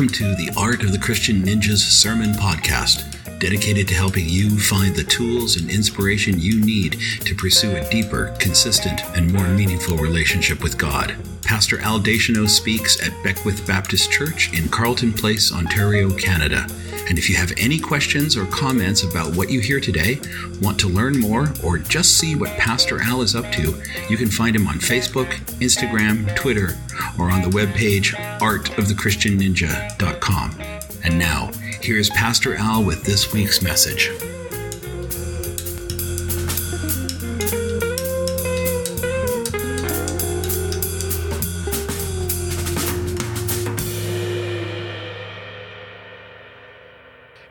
Welcome to the Art of the Christian Ninja's Sermon Podcast, dedicated to helping you find the tools and inspiration you need to pursue a deeper, consistent, and more meaningful relationship with God. Pastor Al Deschanel speaks at Beckwith Baptist Church in Carleton Place, Ontario, Canada. And if you have any questions or comments about what you hear today, want to learn more, or just see what Pastor Al is up to, you can find him on Facebook, Instagram, Twitter, or on the webpage artofthechristianninja.com. And now, here's Pastor Al with this week's message.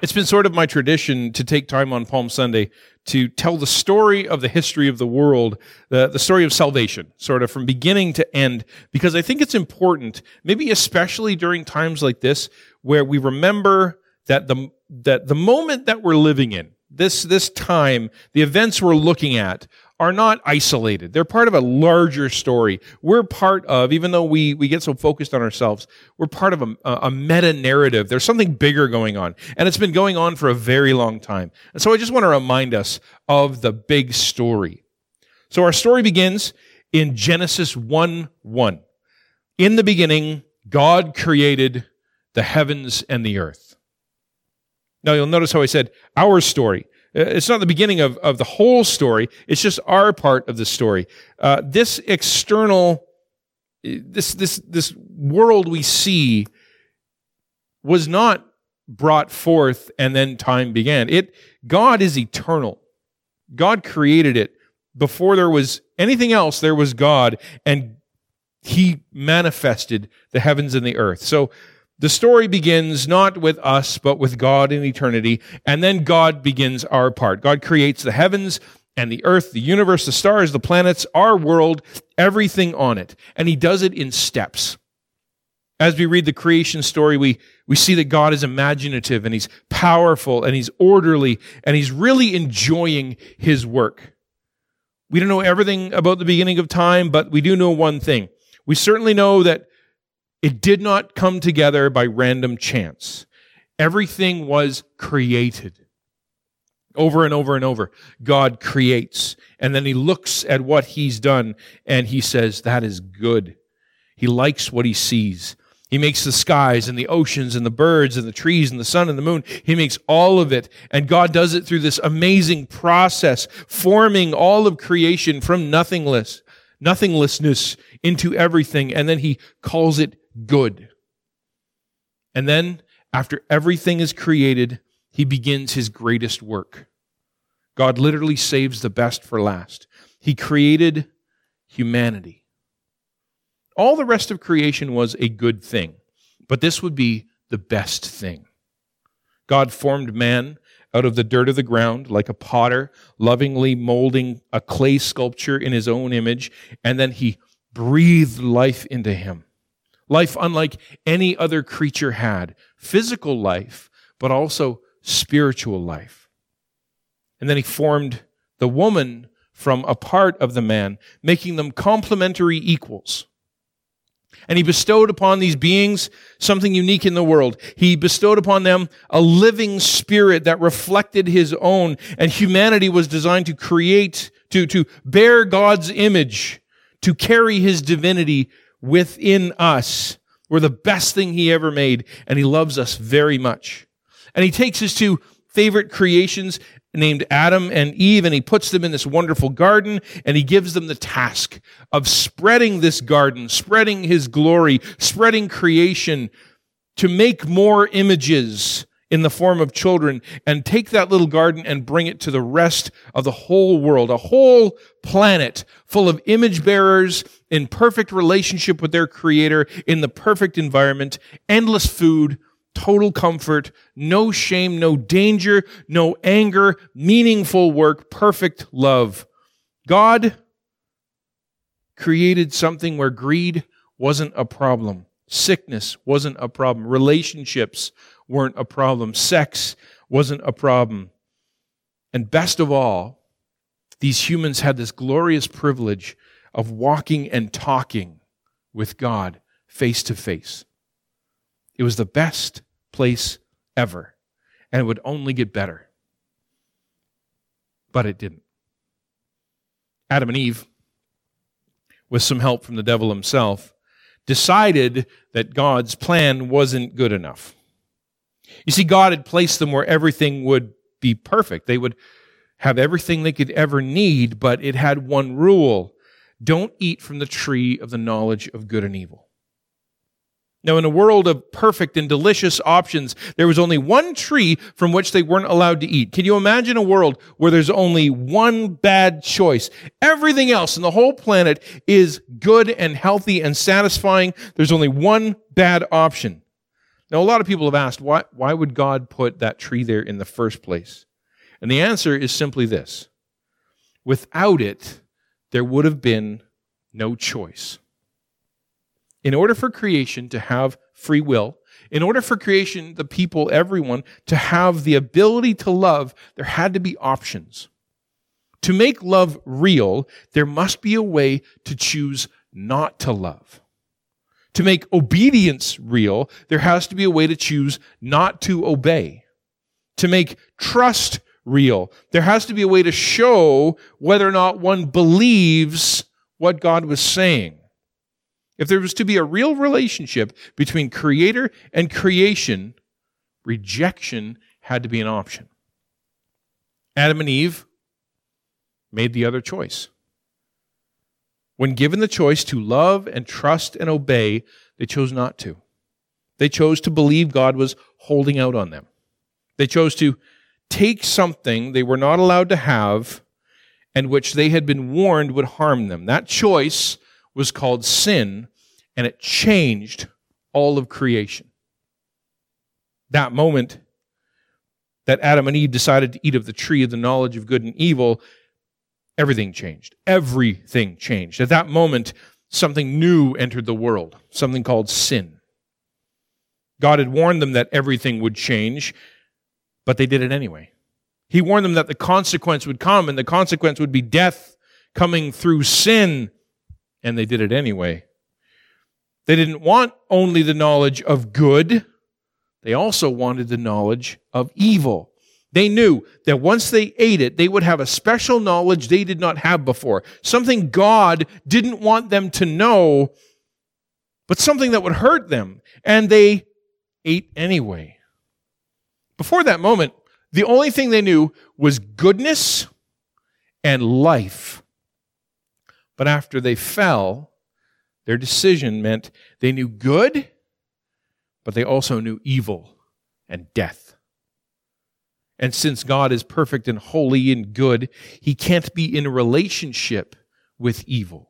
It's been sort of my tradition to take time on Palm Sunday to tell the story of the history of the world, the, the story of salvation, sort of from beginning to end, because I think it's important, maybe especially during times like this, where we remember that the, that the moment that we're living in, this, this time, the events we're looking at are not isolated. They're part of a larger story. We're part of, even though we, we get so focused on ourselves, we're part of a, a meta narrative. There's something bigger going on. And it's been going on for a very long time. And so I just want to remind us of the big story. So our story begins in Genesis 1 1. In the beginning, God created the heavens and the earth. Now you'll notice how I said our story. Uh, it's not the beginning of, of the whole story. It's just our part of the story. Uh, this external, this, this, this world we see was not brought forth and then time began. It, God is eternal. God created it. Before there was anything else, there was God and he manifested the heavens and the earth. So the story begins not with us, but with God in eternity. And then God begins our part. God creates the heavens and the earth, the universe, the stars, the planets, our world, everything on it. And he does it in steps. As we read the creation story, we, we see that God is imaginative and he's powerful and he's orderly and he's really enjoying his work. We don't know everything about the beginning of time, but we do know one thing. We certainly know that it did not come together by random chance. Everything was created. Over and over and over, God creates. And then he looks at what he's done and he says, that is good. He likes what he sees. He makes the skies and the oceans and the birds and the trees and the sun and the moon. He makes all of it. And God does it through this amazing process, forming all of creation from nothingless, nothinglessness into everything. And then he calls it good. And then, after everything is created, he begins his greatest work. God literally saves the best for last. He created humanity. All the rest of creation was a good thing, but this would be the best thing. God formed man out of the dirt of the ground like a potter, lovingly molding a clay sculpture in his own image, and then he breathed life into him life unlike any other creature had physical life, but also spiritual life. And then he formed the woman from a part of the man, making them complementary equals. And he bestowed upon these beings something unique in the world. He bestowed upon them a living spirit that reflected his own, and humanity was designed to create, to, to bear God's image, to carry his divinity within us. We're the best thing he ever made, and he loves us very much. And he takes his two favorite creations named Adam and Eve, and he puts them in this wonderful garden, and he gives them the task of spreading this garden, spreading his glory, spreading creation to make more images in the form of children and take that little garden and bring it to the rest of the whole world, a whole planet full of image bearers in perfect relationship with their creator in the perfect environment, endless food, total comfort, no shame, no danger, no anger, meaningful work, perfect love. God created something where greed wasn't a problem. Sickness wasn't a problem. Relationships weren't a problem. Sex wasn't a problem. And best of all, these humans had this glorious privilege of walking and talking with God face to face. It was the best place ever, and it would only get better. But it didn't. Adam and Eve, with some help from the devil himself, decided that God's plan wasn't good enough. You see, God had placed them where everything would be perfect. They would have everything they could ever need, but it had one rule don't eat from the tree of the knowledge of good and evil. Now, in a world of perfect and delicious options, there was only one tree from which they weren't allowed to eat. Can you imagine a world where there's only one bad choice? Everything else in the whole planet is good and healthy and satisfying. There's only one bad option. Now, a lot of people have asked, why, why would God put that tree there in the first place? And the answer is simply this without it, there would have been no choice. In order for creation to have free will, in order for creation, the people, everyone, to have the ability to love, there had to be options. To make love real, there must be a way to choose not to love. To make obedience real, there has to be a way to choose not to obey. To make trust real, there has to be a way to show whether or not one believes what God was saying. If there was to be a real relationship between creator and creation, rejection had to be an option. Adam and Eve made the other choice. When given the choice to love and trust and obey, they chose not to. They chose to believe God was holding out on them. They chose to take something they were not allowed to have and which they had been warned would harm them. That choice was called sin, and it changed all of creation. That moment that Adam and Eve decided to eat of the tree of the knowledge of good and evil, everything changed. Everything changed. At that moment, something new entered the world, something called sin. God had warned them that everything would change, but they did it anyway. He warned them that the consequence would come, and the consequence would be death coming through sin, and they did it anyway. They didn't want only the knowledge of good, they also wanted the knowledge of evil. They knew that once they ate it, they would have a special knowledge they did not have before. Something God didn't want them to know, but something that would hurt them. And they ate anyway. Before that moment, the only thing they knew was goodness and life. But after they fell, their decision meant they knew good, but they also knew evil and death. And since God is perfect and holy and good, he can't be in a relationship with evil.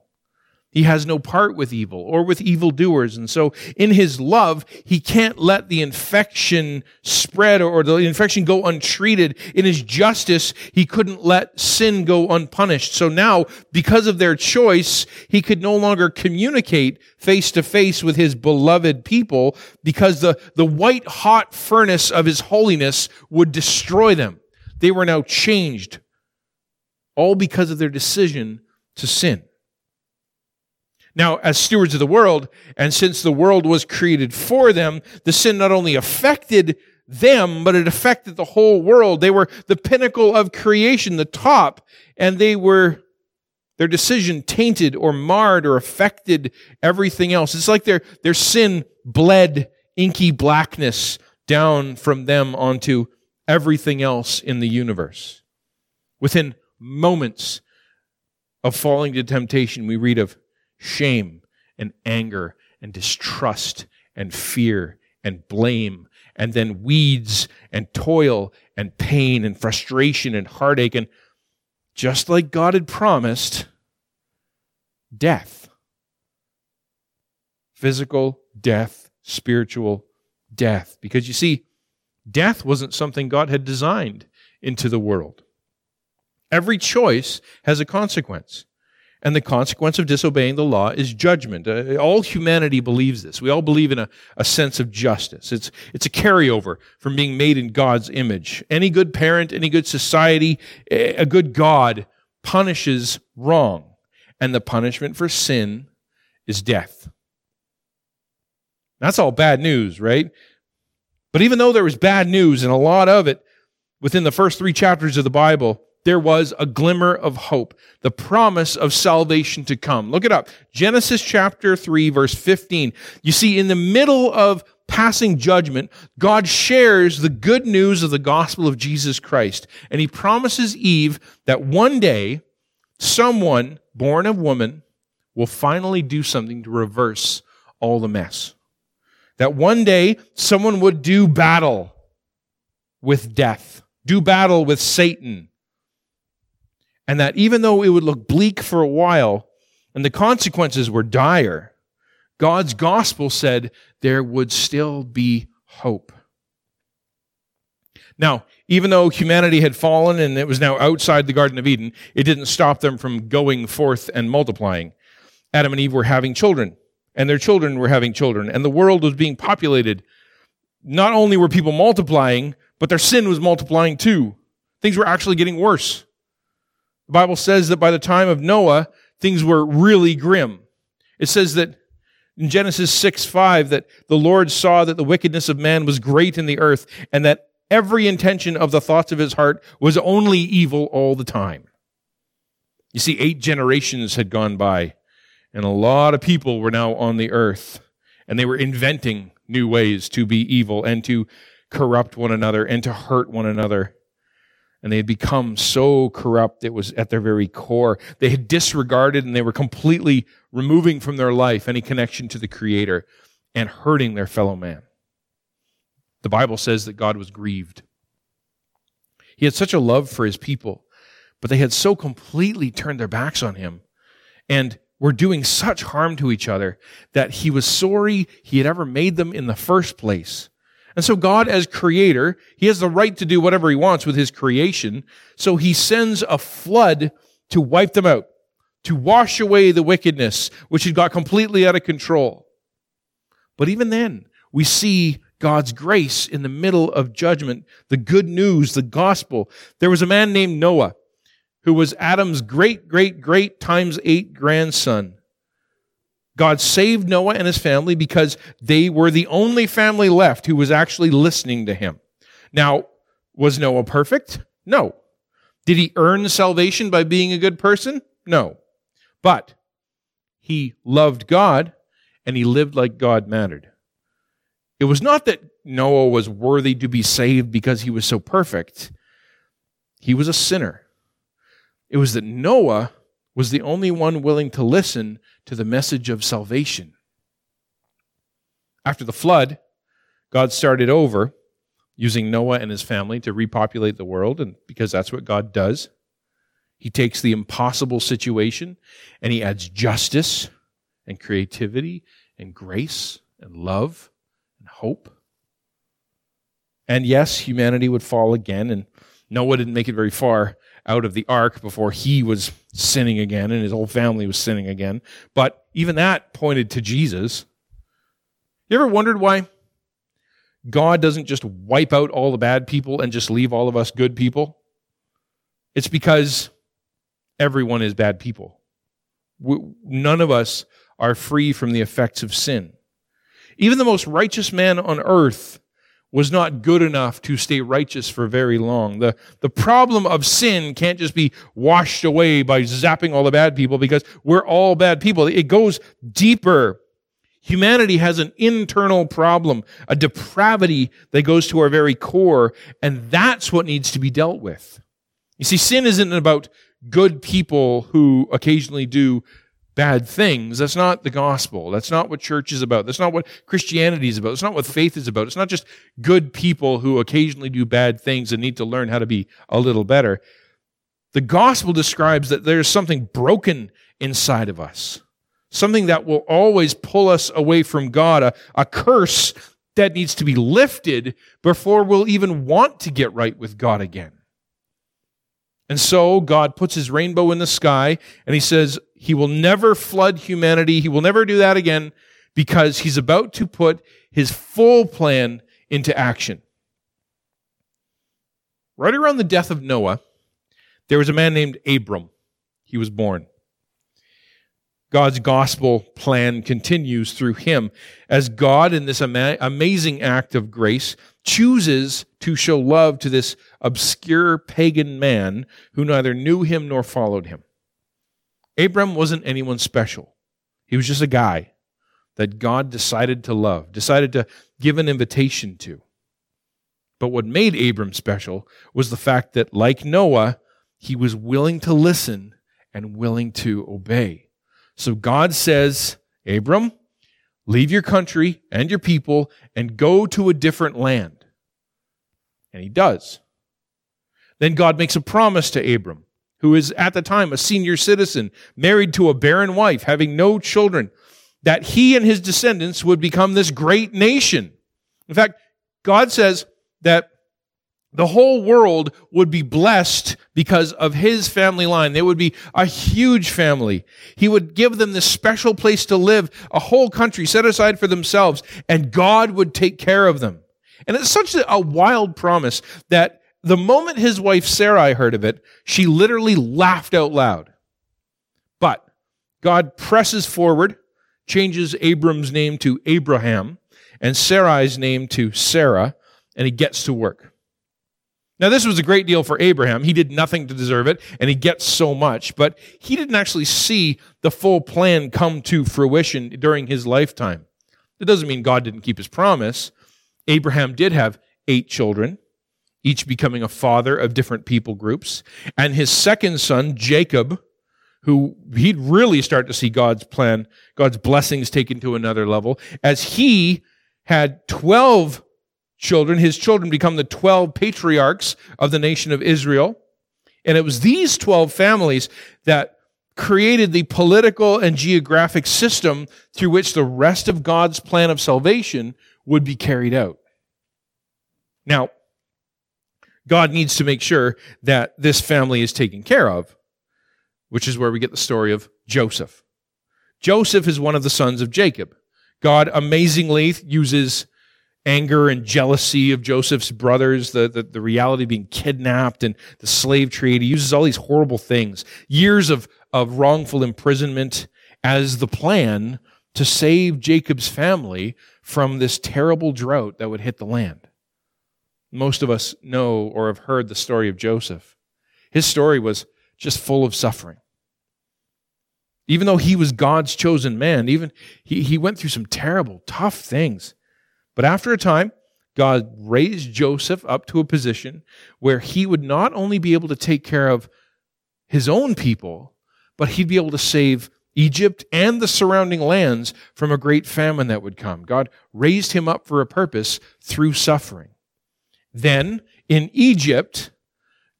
He has no part with evil or with evildoers. And so in his love, he can't let the infection spread or the infection go untreated. In his justice, he couldn't let sin go unpunished. So now, because of their choice, he could no longer communicate face to face with his beloved people because the, the white hot furnace of his holiness would destroy them. They were now changed, all because of their decision to sin. Now, as stewards of the world, and since the world was created for them, the sin not only affected them, but it affected the whole world. They were the pinnacle of creation, the top, and they were, their decision tainted or marred or affected everything else. It's like their, their sin bled inky blackness down from them onto everything else in the universe. Within moments of falling to temptation, we read of shame and anger and distrust and fear and blame and then weeds and toil and pain and frustration and heartache and just like God had promised, death. Physical death, spiritual death. Because you see, death wasn't something God had designed into the world. Every choice has a consequence. And the consequence of disobeying the law is judgment. Uh, all humanity believes this. We all believe in a, a sense of justice. It's, it's a carryover from being made in God's image. Any good parent, any good society, a good God punishes wrong. And the punishment for sin is death. That's all bad news, right? But even though there was bad news and a lot of it within the first three chapters of the Bible, there was a glimmer of hope, the promise of salvation to come. Look it up. Genesis chapter 3, verse 15. You see, in the middle of passing judgment, God shares the good news of the gospel of Jesus Christ. And he promises Eve that one day, someone born of woman will finally do something to reverse all the mess. That one day, someone would do battle with death, do battle with Satan and that even though it would look bleak for a while and the consequences were dire, God's gospel said there would still be hope. Now, even though humanity had fallen and it was now outside the Garden of Eden, it didn't stop them from going forth and multiplying. Adam and Eve were having children, and their children were having children, and the world was being populated. Not only were people multiplying, but their sin was multiplying too. Things were actually getting worse. The Bible says that by the time of Noah, things were really grim. It says that in Genesis 6 5, that the Lord saw that the wickedness of man was great in the earth, and that every intention of the thoughts of his heart was only evil all the time. You see, eight generations had gone by, and a lot of people were now on the earth, and they were inventing new ways to be evil and to corrupt one another and to hurt one another and they had become so corrupt it was at their very core. They had disregarded and they were completely removing from their life any connection to the creator and hurting their fellow man. The bible says that god was grieved. He had such a love for his people but they had so completely turned their backs on him and were doing such harm to each other that he was sorry he had ever made them in the first place and so God, as creator, he has the right to do whatever he wants with his creation. So he sends a flood to wipe them out, to wash away the wickedness, which had got completely out of control. But even then, we see God's grace in the middle of judgment, the good news, the gospel. There was a man named Noah who was Adam's great, great, great times eight grandson. God saved Noah and his family because they were the only family left who was actually listening to him. Now, was Noah perfect? No. Did he earn salvation by being a good person? No. But he loved God and he lived like God mattered. It was not that Noah was worthy to be saved because he was so perfect. He was a sinner. It was that Noah was the only one willing to listen to the message of salvation. After the flood, God started over using Noah and his family to repopulate the world, and because that's what God does, he takes the impossible situation and he adds justice and creativity and grace and love and hope. And yes, humanity would fall again, and Noah didn't make it very far out of the ark before he was sinning again and his whole family was sinning again. But even that pointed to Jesus. You ever wondered why God doesn't just wipe out all the bad people and just leave all of us good people? It's because everyone is bad people. none of us are free from the effects of sin. Even the most righteous man on earth was not good enough to stay righteous for very long. The, the problem of sin can't just be washed away by zapping all the bad people because we're all bad people. It goes deeper. Humanity has an internal problem, a depravity that goes to our very core, and that's what needs to be dealt with. You see, sin isn't about good people who occasionally do bad things. That's not the gospel. That's not what church is about. That's not what Christianity is about. It's not what faith is about. It's not just good people who occasionally do bad things and need to learn how to be a little better. The gospel describes that there's something broken inside of us, something that will always pull us away from God, a, a curse that needs to be lifted before we'll even want to get right with God again. And so God puts his rainbow in the sky and he says he will never flood humanity. He will never do that again because he's about to put his full plan into action. Right around the death of Noah, there was a man named Abram. He was born. God's gospel plan continues through him as God, in this ama- amazing act of grace, chooses to show love to this obscure pagan man who neither knew him nor followed him. Abram wasn't anyone special, he was just a guy that God decided to love, decided to give an invitation to. But what made Abram special was the fact that, like Noah, he was willing to listen and willing to obey. So God says, Abram, leave your country and your people and go to a different land. And he does. Then God makes a promise to Abram, who is at the time a senior citizen, married to a barren wife, having no children, that he and his descendants would become this great nation. In fact, God says that the whole world would be blessed because of his family line. They would be a huge family. He would give them this special place to live, a whole country set aside for themselves, and God would take care of them. And it's such a wild promise that the moment his wife Sarai heard of it, she literally laughed out loud. But God presses forward, changes Abram's name to Abraham, and Sarai's name to Sarah, and he gets to work. Now, this was a great deal for Abraham. He did nothing to deserve it, and he gets so much, but he didn't actually see the full plan come to fruition during his lifetime. That doesn't mean God didn't keep his promise. Abraham did have eight children, each becoming a father of different people groups, and his second son, Jacob, who he'd really start to see God's plan, God's blessings taken to another level, as he had 12 children. His children become the 12 patriarchs of the nation of Israel. And it was these 12 families that created the political and geographic system through which the rest of God's plan of salvation would be carried out. Now, God needs to make sure that this family is taken care of, which is where we get the story of Joseph. Joseph is one of the sons of Jacob. God amazingly uses anger and jealousy of Joseph's brothers, the, the, the, reality of being kidnapped and the slave trade. He uses all these horrible things, years of, of wrongful imprisonment as the plan to save Jacob's family from this terrible drought that would hit the land. Most of us know or have heard the story of Joseph. His story was just full of suffering. Even though he was God's chosen man, even he, he went through some terrible, tough things. But after a time, God raised Joseph up to a position where he would not only be able to take care of his own people, but he'd be able to save Egypt and the surrounding lands from a great famine that would come. God raised him up for a purpose through suffering. Then, in Egypt,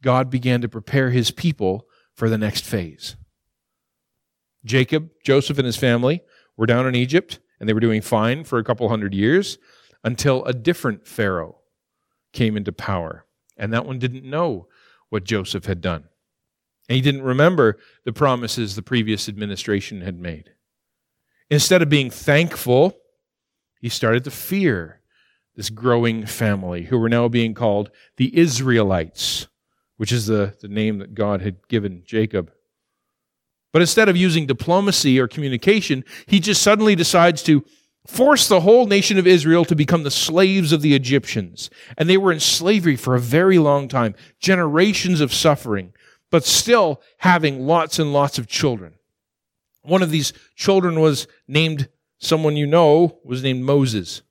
God began to prepare his people for the next phase. Jacob, Joseph, and his family were down in Egypt, and they were doing fine for a couple hundred years until a different Pharaoh came into power. And that one didn't know what Joseph had done. And he didn't remember the promises the previous administration had made. Instead of being thankful, he started to fear this growing family who were now being called the Israelites, which is the, the name that God had given Jacob. But instead of using diplomacy or communication, he just suddenly decides to forced the whole nation of Israel to become the slaves of the Egyptians. And they were in slavery for a very long time, generations of suffering, but still having lots and lots of children. One of these children was named, someone you know, was named Moses.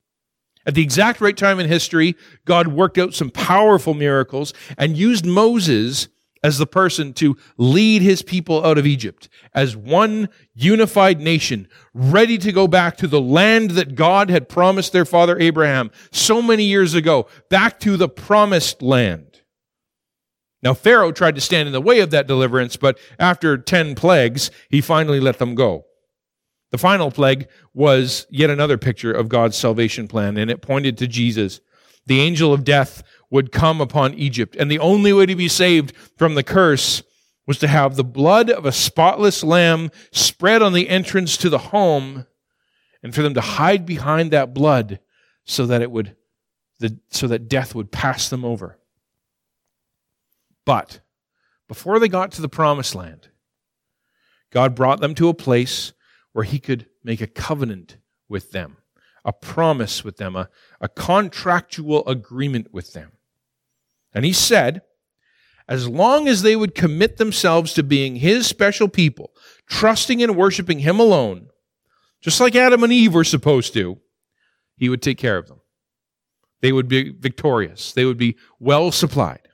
At the exact right time in history, God worked out some powerful miracles and used Moses as the person to lead his people out of Egypt as one unified nation, ready to go back to the land that God had promised their father Abraham so many years ago, back to the promised land. Now, Pharaoh tried to stand in the way of that deliverance, but after 10 plagues, he finally let them go. The final plague was yet another picture of God's salvation plan, and it pointed to Jesus. The angel of death would come upon Egypt. And the only way to be saved from the curse was to have the blood of a spotless lamb spread on the entrance to the home and for them to hide behind that blood so that it would the, so that death would pass them over. But before they got to the promised land, God brought them to a place where he could make a covenant with them, a promise with them, a, a contractual agreement with them. And he said, as long as they would commit themselves to being his special people, trusting and worshiping him alone, just like Adam and Eve were supposed to, he would take care of them. They would be victorious. They would be well supplied.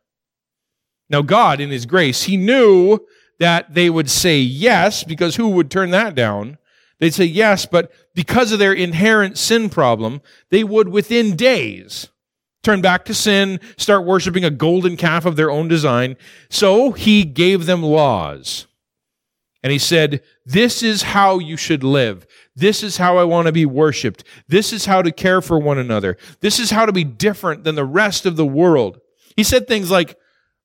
Now, God, in his grace, he knew that they would say yes, because who would turn that down? They'd say yes, but because of their inherent sin problem, they would within days turn back to sin, start worshiping a golden calf of their own design. So he gave them laws. And he said, This is how you should live. This is how I want to be worshiped. This is how to care for one another. This is how to be different than the rest of the world. He said things like,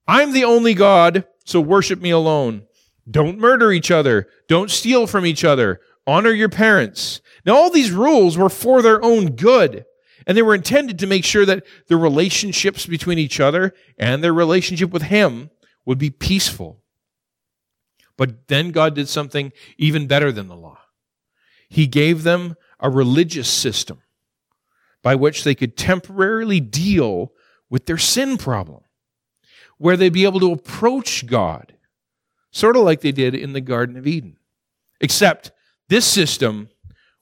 I'm the only God, so worship me alone. Don't murder each other. Don't steal from each other. Honor your parents. Now, all these rules were for their own good. And they were intended to make sure that the relationships between each other and their relationship with Him would be peaceful. But then God did something even better than the law. He gave them a religious system by which they could temporarily deal with their sin problem, where they'd be able to approach God, sort of like they did in the Garden of Eden. Except this system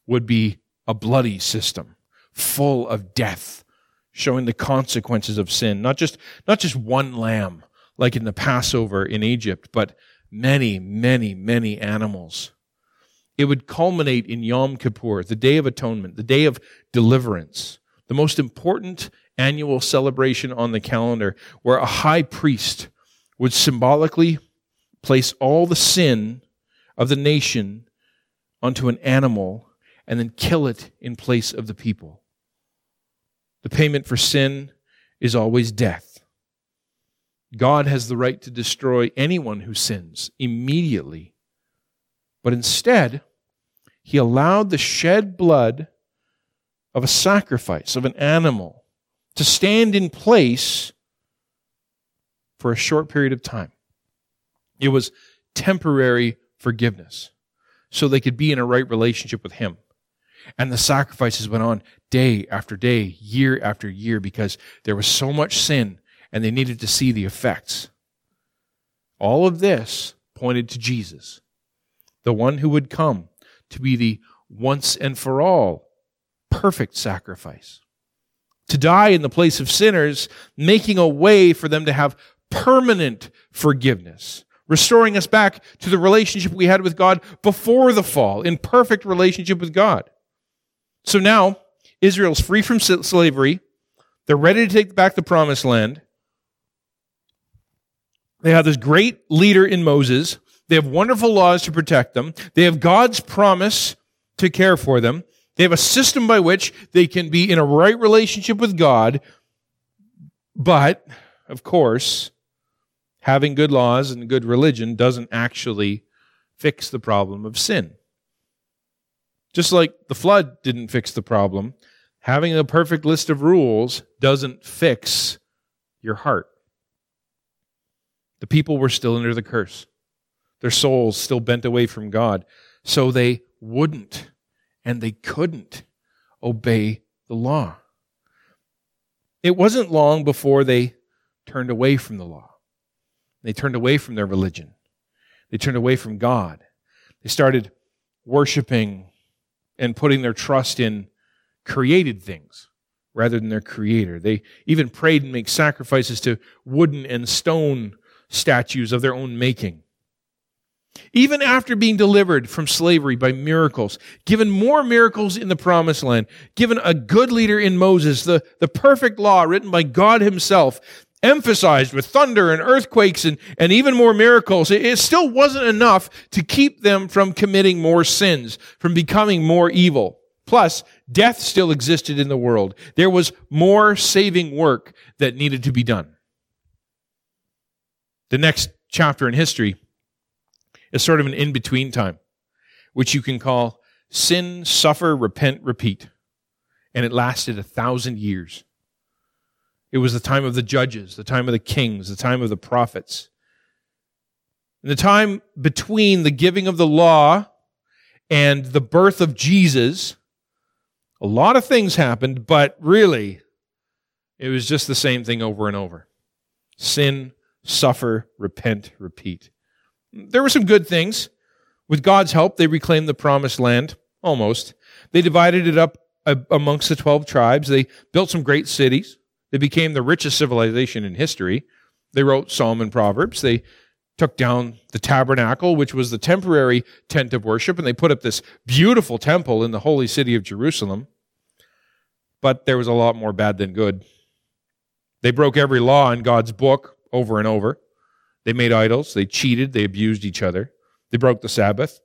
would be a bloody system full of death, showing the consequences of sin. Not just, not just one lamb, like in the Passover in Egypt, but many, many, many animals. It would culminate in Yom Kippur, the Day of Atonement, the Day of Deliverance, the most important annual celebration on the calendar, where a high priest would symbolically place all the sin of the nation onto an animal and then kill it in place of the people. The payment for sin is always death. God has the right to destroy anyone who sins immediately. But instead, he allowed the shed blood of a sacrifice, of an animal, to stand in place for a short period of time. It was temporary forgiveness so they could be in a right relationship with Him. And the sacrifices went on day after day, year after year, because there was so much sin and they needed to see the effects. All of this pointed to Jesus, the one who would come to be the once and for all perfect sacrifice, to die in the place of sinners, making a way for them to have permanent forgiveness restoring us back to the relationship we had with God before the fall, in perfect relationship with God. So now Israel's free from slavery. They're ready to take back the promised land. They have this great leader in Moses. They have wonderful laws to protect them. They have God's promise to care for them. They have a system by which they can be in a right relationship with God. But, of course, having good laws and good religion doesn't actually fix the problem of sin. Just like the flood didn't fix the problem, having a perfect list of rules doesn't fix your heart. The people were still under the curse, their souls still bent away from God. So they wouldn't and they couldn't obey the law. It wasn't long before they turned away from the law. They turned away from their religion. They turned away from God. They started worshiping and putting their trust in created things rather than their creator. They even prayed and make sacrifices to wooden and stone statues of their own making. Even after being delivered from slavery by miracles, given more miracles in the promised land, given a good leader in Moses, the, the perfect law written by God himself, emphasized with thunder and earthquakes and, and even more miracles, it, it still wasn't enough to keep them from committing more sins, from becoming more evil. Plus, death still existed in the world. There was more saving work that needed to be done. The next chapter in history is sort of an in between time, which you can call sin, suffer, repent, repeat. And it lasted a thousand years. It was the time of the judges, the time of the kings, the time of the prophets. And the time between the giving of the law and the birth of Jesus, a lot of things happened, but really, it was just the same thing over and over sin, suffer, repent, repeat. There were some good things. With God's help, they reclaimed the promised land, almost. They divided it up uh, amongst the 12 tribes. They built some great cities. They became the richest civilization in history. They wrote Psalm and Proverbs. They took down the tabernacle, which was the temporary tent of worship, and they put up this beautiful temple in the holy city of Jerusalem. But there was a lot more bad than good. They broke every law in God's book over and over. They made idols. They cheated. They abused each other. They broke the Sabbath.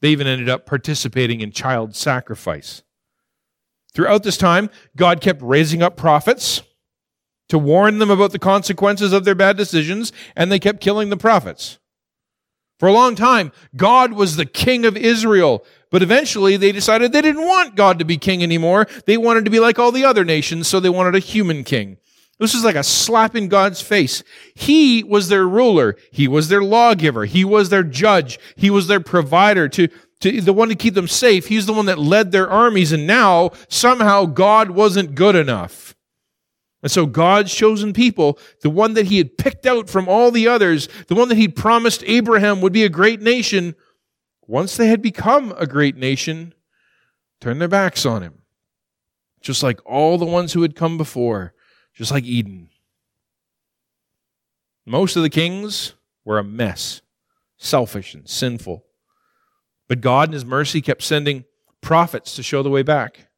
They even ended up participating in child sacrifice. Throughout this time, God kept raising up prophets to warn them about the consequences of their bad decisions, and they kept killing the prophets. For a long time, God was the king of Israel, but eventually they decided they didn't want God to be king anymore. They wanted to be like all the other nations, so they wanted a human king. This is like a slap in God's face. He was their ruler. He was their lawgiver. He was their judge. He was their provider to, to the one to keep them safe. He's the one that led their armies. And now somehow God wasn't good enough. And so God's chosen people, the one that he had picked out from all the others, the one that he'd promised Abraham would be a great nation, once they had become a great nation, turned their backs on him. Just like all the ones who had come before, just like Eden. Most of the kings were a mess, selfish and sinful. But God in his mercy kept sending prophets to show the way back.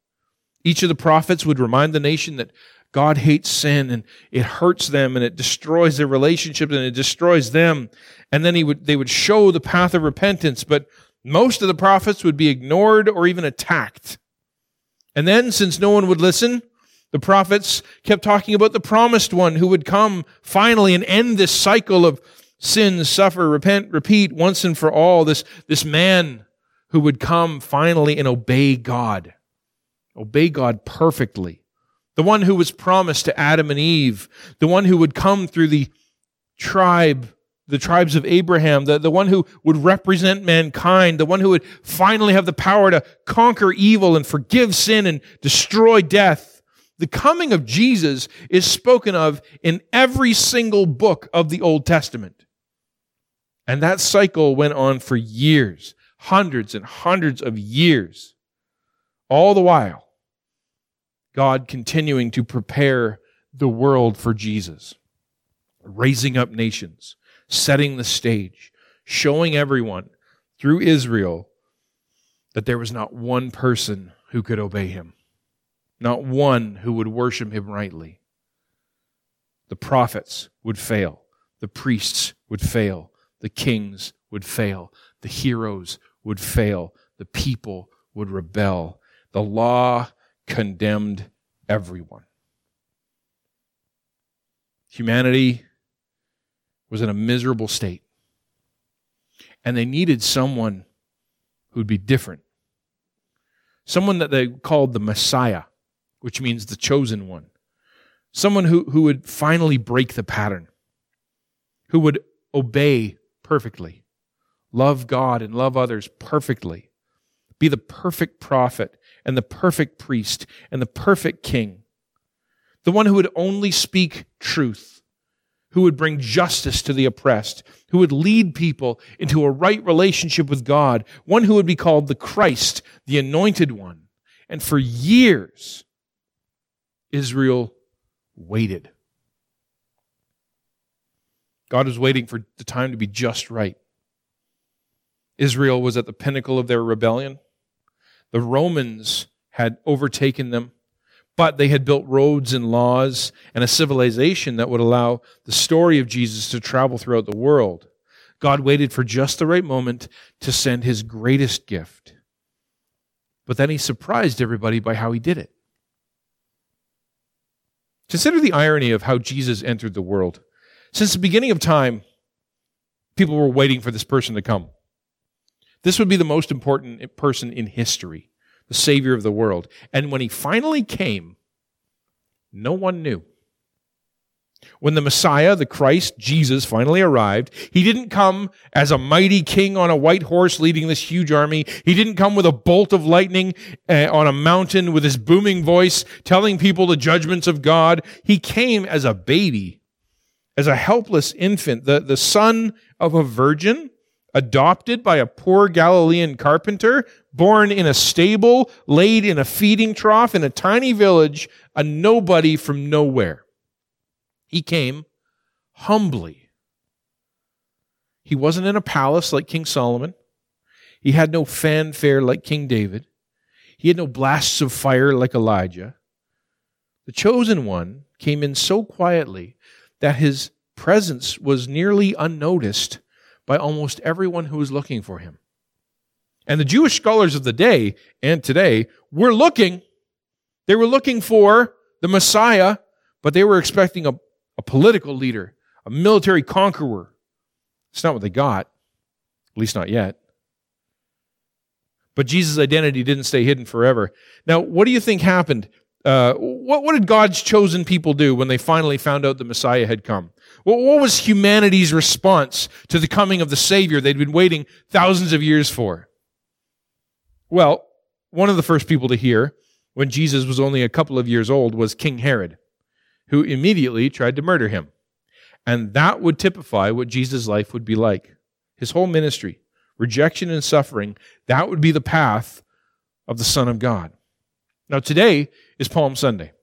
Each of the prophets would remind the nation that God hates sin and it hurts them and it destroys their relationships and it destroys them. And then he would, they would show the path of repentance, but most of the prophets would be ignored or even attacked. And then, since no one would listen, the prophets kept talking about the promised one who would come finally and end this cycle of sin, suffer, repent, repeat once and for all. This, this man who would come finally and obey God, obey God perfectly the one who was promised to Adam and Eve, the one who would come through the tribe, the tribes of Abraham, the, the one who would represent mankind, the one who would finally have the power to conquer evil and forgive sin and destroy death. The coming of Jesus is spoken of in every single book of the Old Testament. And that cycle went on for years, hundreds and hundreds of years. All the while, God continuing to prepare the world for Jesus, raising up nations, setting the stage, showing everyone through Israel that there was not one person who could obey him, not one who would worship him rightly. The prophets would fail, the priests would fail, the kings would fail, the heroes would fail, the people would rebel. The law condemned everyone. Humanity was in a miserable state. And they needed someone who'd be different. Someone that they called the Messiah, which means the chosen one. Someone who, who would finally break the pattern, who would obey perfectly, love God and love others perfectly, be the perfect prophet and the perfect priest and the perfect king, the one who would only speak truth, who would bring justice to the oppressed, who would lead people into a right relationship with God, one who would be called the Christ, the anointed one. And for years, Israel waited. God was waiting for the time to be just right. Israel was at the pinnacle of their rebellion. The Romans had overtaken them, but they had built roads and laws and a civilization that would allow the story of Jesus to travel throughout the world. God waited for just the right moment to send his greatest gift. But then he surprised everybody by how he did it. Consider the irony of how Jesus entered the world. Since the beginning of time, people were waiting for this person to come. This would be the most important person in history, the Savior of the world. And when he finally came, no one knew. when the Messiah, the Christ, Jesus, finally arrived, he didn't come as a mighty king on a white horse leading this huge army. He didn't come with a bolt of lightning uh, on a mountain with his booming voice telling people the judgments of God. He came as a baby, as a helpless infant, the, the son of a virgin, adopted by a poor Galilean carpenter, born in a stable, laid in a feeding trough in a tiny village, a nobody from nowhere. He came humbly. He wasn't in a palace like King Solomon. He had no fanfare like King David. He had no blasts of fire like Elijah. The chosen one came in so quietly that his presence was nearly unnoticed by almost everyone who was looking for him. And the Jewish scholars of the day and today were looking. They were looking for the Messiah, but they were expecting a a political leader, a military conqueror. It's not what they got, at least not yet. But Jesus' identity didn't stay hidden forever. Now, what do you think happened? Uh, what, what did God's chosen people do when they finally found out the Messiah had come? What, what was humanity's response to the coming of the Savior they'd been waiting thousands of years for? Well, one of the first people to hear when Jesus was only a couple of years old was King Herod who immediately tried to murder him. And that would typify what Jesus' life would be like. His whole ministry, rejection and suffering, that would be the path of the Son of God. Now, today is Palm Sunday.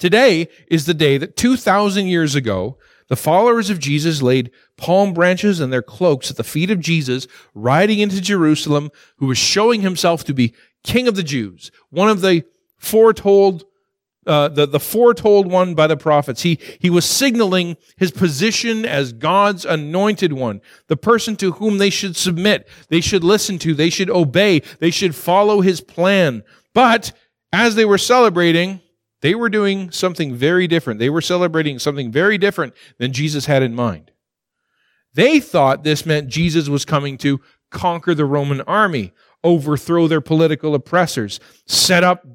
Today is the day that 2,000 years ago, the followers of Jesus laid palm branches and their cloaks at the feet of Jesus, riding into Jerusalem, who was showing himself to be King of the Jews, one of the foretold uh, the, the foretold one by the prophets. He, he was signaling his position as God's anointed one, the person to whom they should submit, they should listen to, they should obey, they should follow his plan. But as they were celebrating, they were doing something very different. They were celebrating something very different than Jesus had in mind. They thought this meant Jesus was coming to conquer the Roman army, overthrow their political oppressors, set up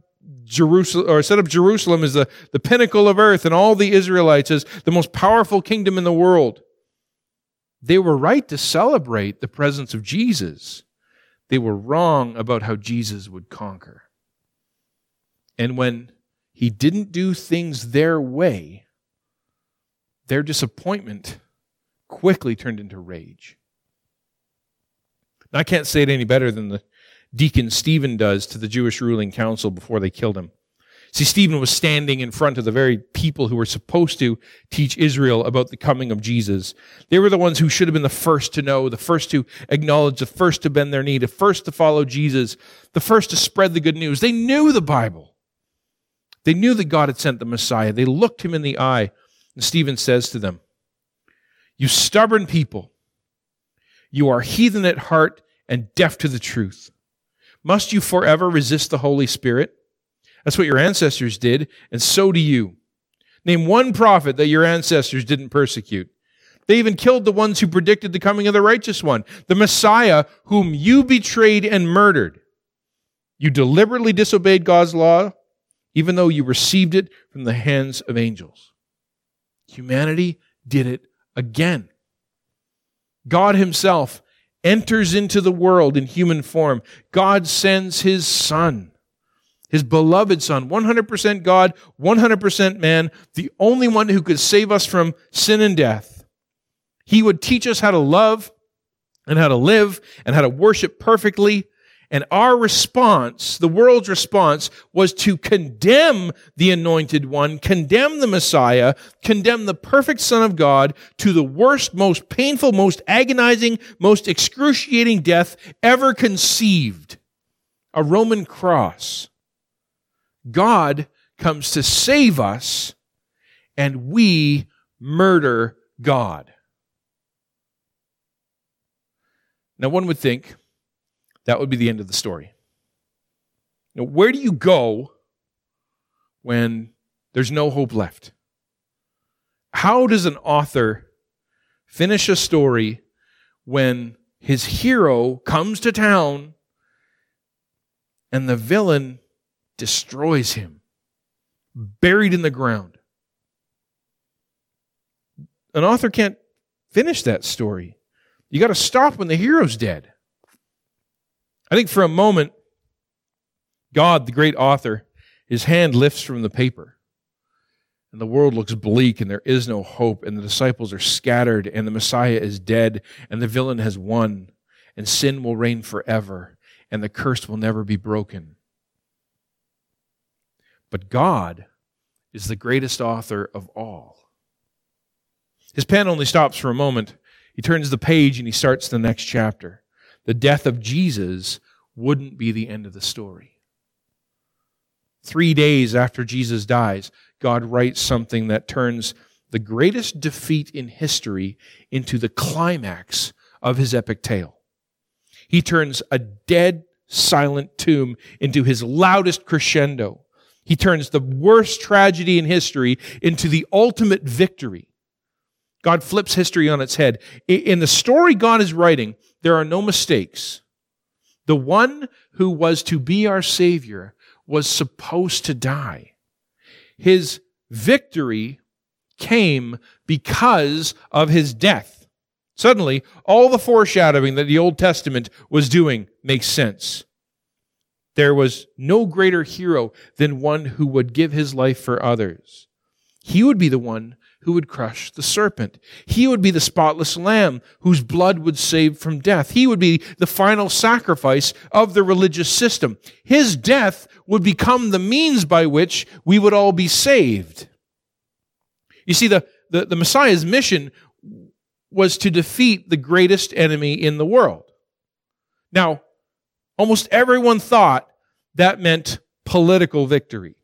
Jerusalem or set up Jerusalem as the, the pinnacle of earth and all the Israelites as the most powerful kingdom in the world. They were right to celebrate the presence of Jesus. They were wrong about how Jesus would conquer. And when he didn't do things their way, their disappointment quickly turned into rage. Now, I can't say it any better than the deacon Stephen does to the Jewish ruling council before they killed him. See, Stephen was standing in front of the very people who were supposed to teach Israel about the coming of Jesus. They were the ones who should have been the first to know, the first to acknowledge, the first to bend their knee, the first to follow Jesus, the first to spread the good news. They knew the Bible. They knew that God had sent the Messiah. They looked him in the eye. And Stephen says to them, You stubborn people, you are heathen at heart and deaf to the truth. Must you forever resist the Holy Spirit? That's what your ancestors did, and so do you. Name one prophet that your ancestors didn't persecute. They even killed the ones who predicted the coming of the righteous one, the Messiah, whom you betrayed and murdered. You deliberately disobeyed God's law, even though you received it from the hands of angels. Humanity did it again. God Himself enters into the world in human form. God sends his son, his beloved son, 100% God, 100% man, the only one who could save us from sin and death. He would teach us how to love and how to live and how to worship perfectly and our response, the world's response, was to condemn the anointed one, condemn the Messiah, condemn the perfect Son of God to the worst, most painful, most agonizing, most excruciating death ever conceived a Roman cross. God comes to save us, and we murder God. Now, one would think, that would be the end of the story. Now, where do you go when there's no hope left? How does an author finish a story when his hero comes to town and the villain destroys him, buried in the ground? an author can't finish that story. You got to stop when the hero's dead. I think for a moment, God, the great author, his hand lifts from the paper. And the world looks bleak, and there is no hope, and the disciples are scattered, and the Messiah is dead, and the villain has won, and sin will reign forever, and the curse will never be broken. But God is the greatest author of all. His pen only stops for a moment. He turns the page and he starts the next chapter. The death of Jesus wouldn't be the end of the story. Three days after Jesus dies, God writes something that turns the greatest defeat in history into the climax of his epic tale. He turns a dead, silent tomb into his loudest crescendo. He turns the worst tragedy in history into the ultimate victory. God flips history on its head. In the story God is writing, there are no mistakes. The one who was to be our Savior was supposed to die. His victory came because of his death. Suddenly, all the foreshadowing that the Old Testament was doing makes sense. There was no greater hero than one who would give his life for others. He would be the one who would crush the serpent. He would be the spotless lamb whose blood would save from death. He would be the final sacrifice of the religious system. His death would become the means by which we would all be saved. You see, the, the, the Messiah's mission was to defeat the greatest enemy in the world. Now, almost everyone thought that meant political victory,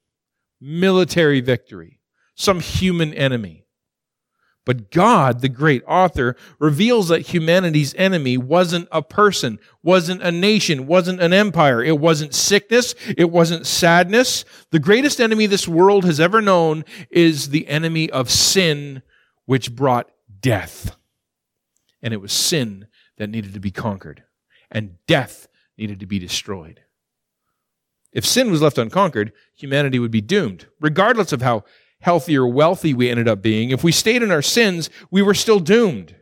military victory, some human enemy. But God, the great author, reveals that humanity's enemy wasn't a person, wasn't a nation, wasn't an empire. It wasn't sickness. It wasn't sadness. The greatest enemy this world has ever known is the enemy of sin, which brought death. And it was sin that needed to be conquered, and death needed to be destroyed. If sin was left unconquered, humanity would be doomed, regardless of how healthy or wealthy we ended up being, if we stayed in our sins, we were still doomed.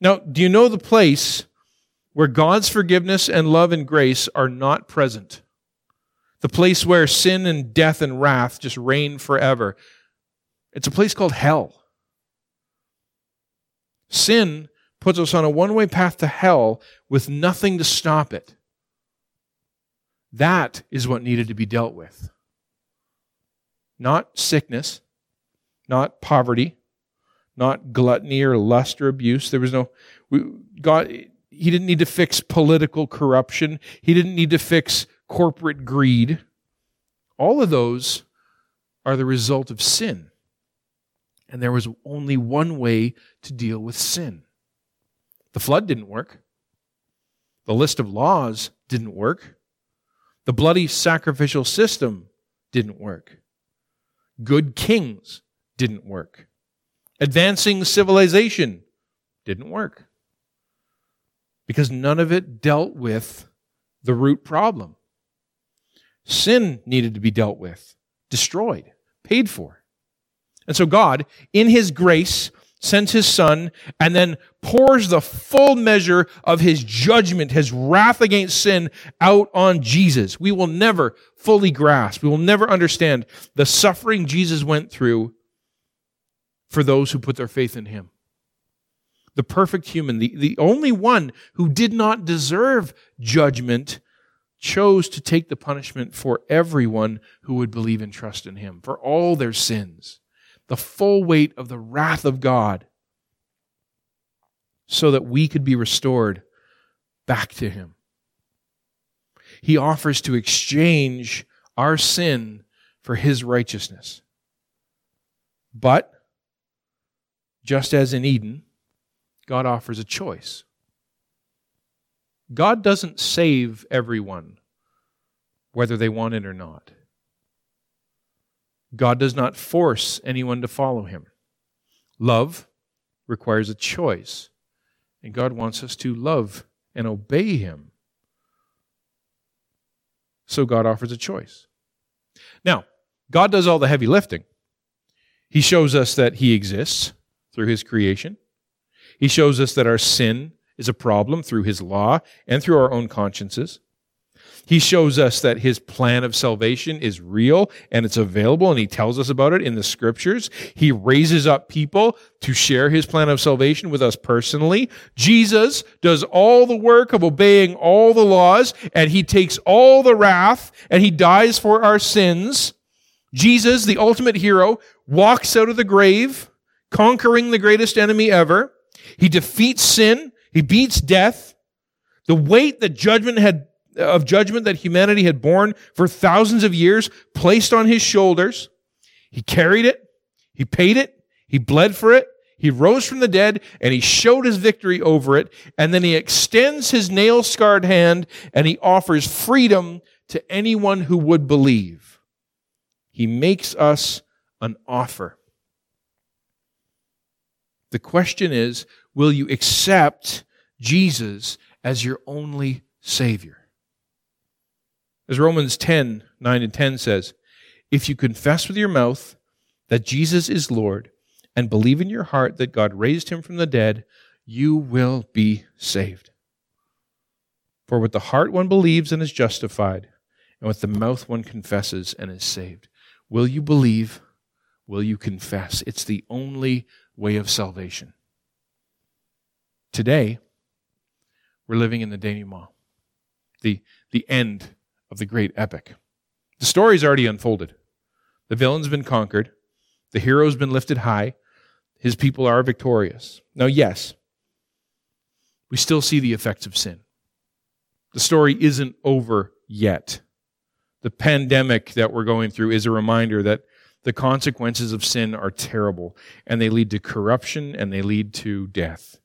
Now, do you know the place where God's forgiveness and love and grace are not present? The place where sin and death and wrath just reign forever. It's a place called hell. Sin puts us on a one way path to hell with nothing to stop it. That is what needed to be dealt with not sickness, not poverty, not gluttony or lust or abuse. There was no, we, God, He didn't need to fix political corruption, He didn't need to fix corporate greed. All of those are the result of sin. And there was only one way to deal with sin. The flood didn't work. The list of laws didn't work. The bloody sacrificial system didn't work. Good kings didn't work. Advancing civilization didn't work. Because none of it dealt with the root problem. Sin needed to be dealt with, destroyed, paid for. And so God, in His grace, sends his son, and then pours the full measure of his judgment, his wrath against sin out on Jesus. We will never fully grasp, we will never understand the suffering Jesus went through for those who put their faith in him. The perfect human, the, the only one who did not deserve judgment, chose to take the punishment for everyone who would believe and trust in him, for all their sins the full weight of the wrath of God so that we could be restored back to Him. He offers to exchange our sin for His righteousness. But, just as in Eden, God offers a choice. God doesn't save everyone, whether they want it or not. God does not force anyone to follow him. Love requires a choice, and God wants us to love and obey him. So God offers a choice. Now, God does all the heavy lifting. He shows us that he exists through his creation. He shows us that our sin is a problem through his law and through our own consciences. He shows us that his plan of salvation is real and it's available, and he tells us about it in the scriptures. He raises up people to share his plan of salvation with us personally. Jesus does all the work of obeying all the laws, and he takes all the wrath, and he dies for our sins. Jesus, the ultimate hero, walks out of the grave, conquering the greatest enemy ever. He defeats sin, he beats death. The weight that judgment had of judgment that humanity had borne for thousands of years placed on his shoulders. He carried it. He paid it. He bled for it. He rose from the dead and he showed his victory over it. And then he extends his nail scarred hand and he offers freedom to anyone who would believe. He makes us an offer. The question is will you accept Jesus as your only Savior? As Romans 10 9 and 10 says, if you confess with your mouth that Jesus is Lord and believe in your heart that God raised him from the dead, you will be saved. For with the heart one believes and is justified, and with the mouth one confesses and is saved. Will you believe? Will you confess? It's the only way of salvation. Today, we're living in the denouement, the, the end of the great epic. The story's already unfolded. The villain's been conquered. The hero's been lifted high. His people are victorious. Now, yes, we still see the effects of sin. The story isn't over yet. The pandemic that we're going through is a reminder that the consequences of sin are terrible and they lead to corruption and they lead to death.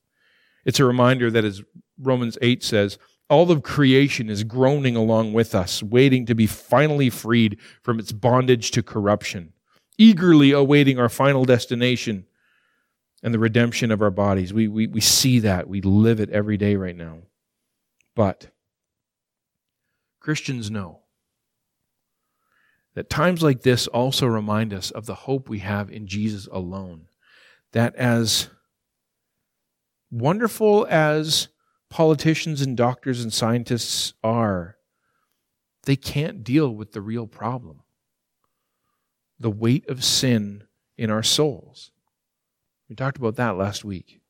It's a reminder that, as Romans 8 says, all of creation is groaning along with us, waiting to be finally freed from its bondage to corruption, eagerly awaiting our final destination and the redemption of our bodies. We, we, we see that. We live it every day right now. But Christians know that times like this also remind us of the hope we have in Jesus alone. That as wonderful as politicians and doctors and scientists are, they can't deal with the real problem the weight of sin in our souls. We talked about that last week.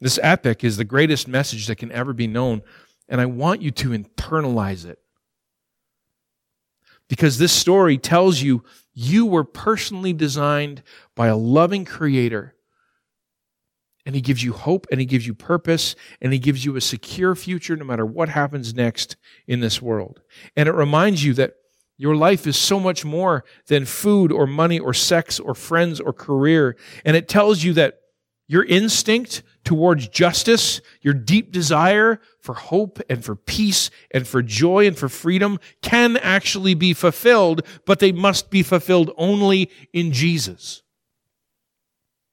This epic is the greatest message that can ever be known, and I want you to internalize it. Because this story tells you you were personally designed by a loving creator and He gives you hope and He gives you purpose and He gives you a secure future no matter what happens next in this world. And it reminds you that your life is so much more than food or money or sex or friends or career. And it tells you that your instinct towards justice, your deep desire for hope and for peace and for joy and for freedom can actually be fulfilled, but they must be fulfilled only in Jesus.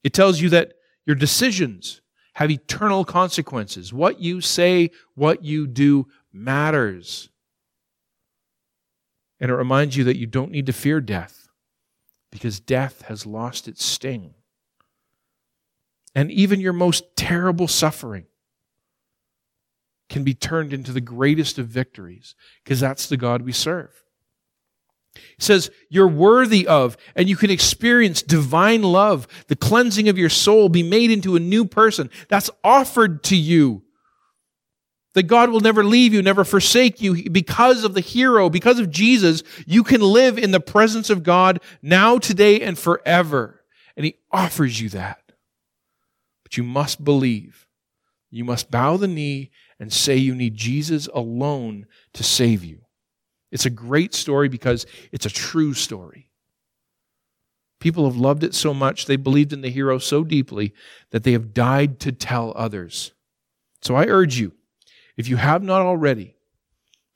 It tells you that your decisions have eternal consequences. What you say, what you do matters. And it reminds you that you don't need to fear death because death has lost its sting. And even your most terrible suffering can be turned into the greatest of victories because that's the God we serve. He says, You're worthy of, and you can experience divine love, the cleansing of your soul, be made into a new person. That's offered to you. That God will never leave you, never forsake you. Because of the hero, because of Jesus, you can live in the presence of God now, today, and forever. And He offers you that. But you must believe. You must bow the knee and say you need Jesus alone to save you. It's a great story because it's a true story. People have loved it so much, they believed in the hero so deeply that they have died to tell others. So I urge you, if you have not already,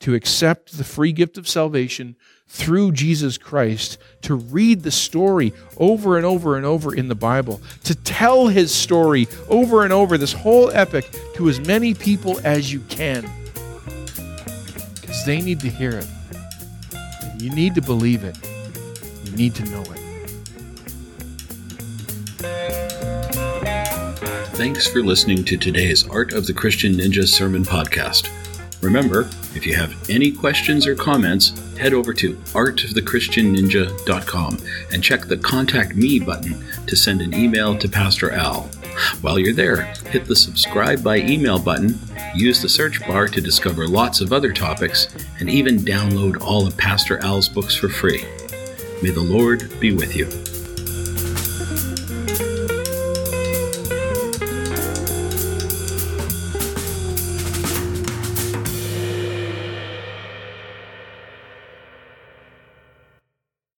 to accept the free gift of salvation through Jesus Christ, to read the story over and over and over in the Bible, to tell his story over and over, this whole epic, to as many people as you can. Because they need to hear it. You need to believe it. You need to know it. Thanks for listening to today's Art of the Christian Ninja Sermon Podcast. Remember, if you have any questions or comments, head over to artofthechristianninja.com and check the Contact Me button to send an email to Pastor Al. While you're there, hit the subscribe by email button, use the search bar to discover lots of other topics, and even download all of Pastor Al's books for free. May the Lord be with you.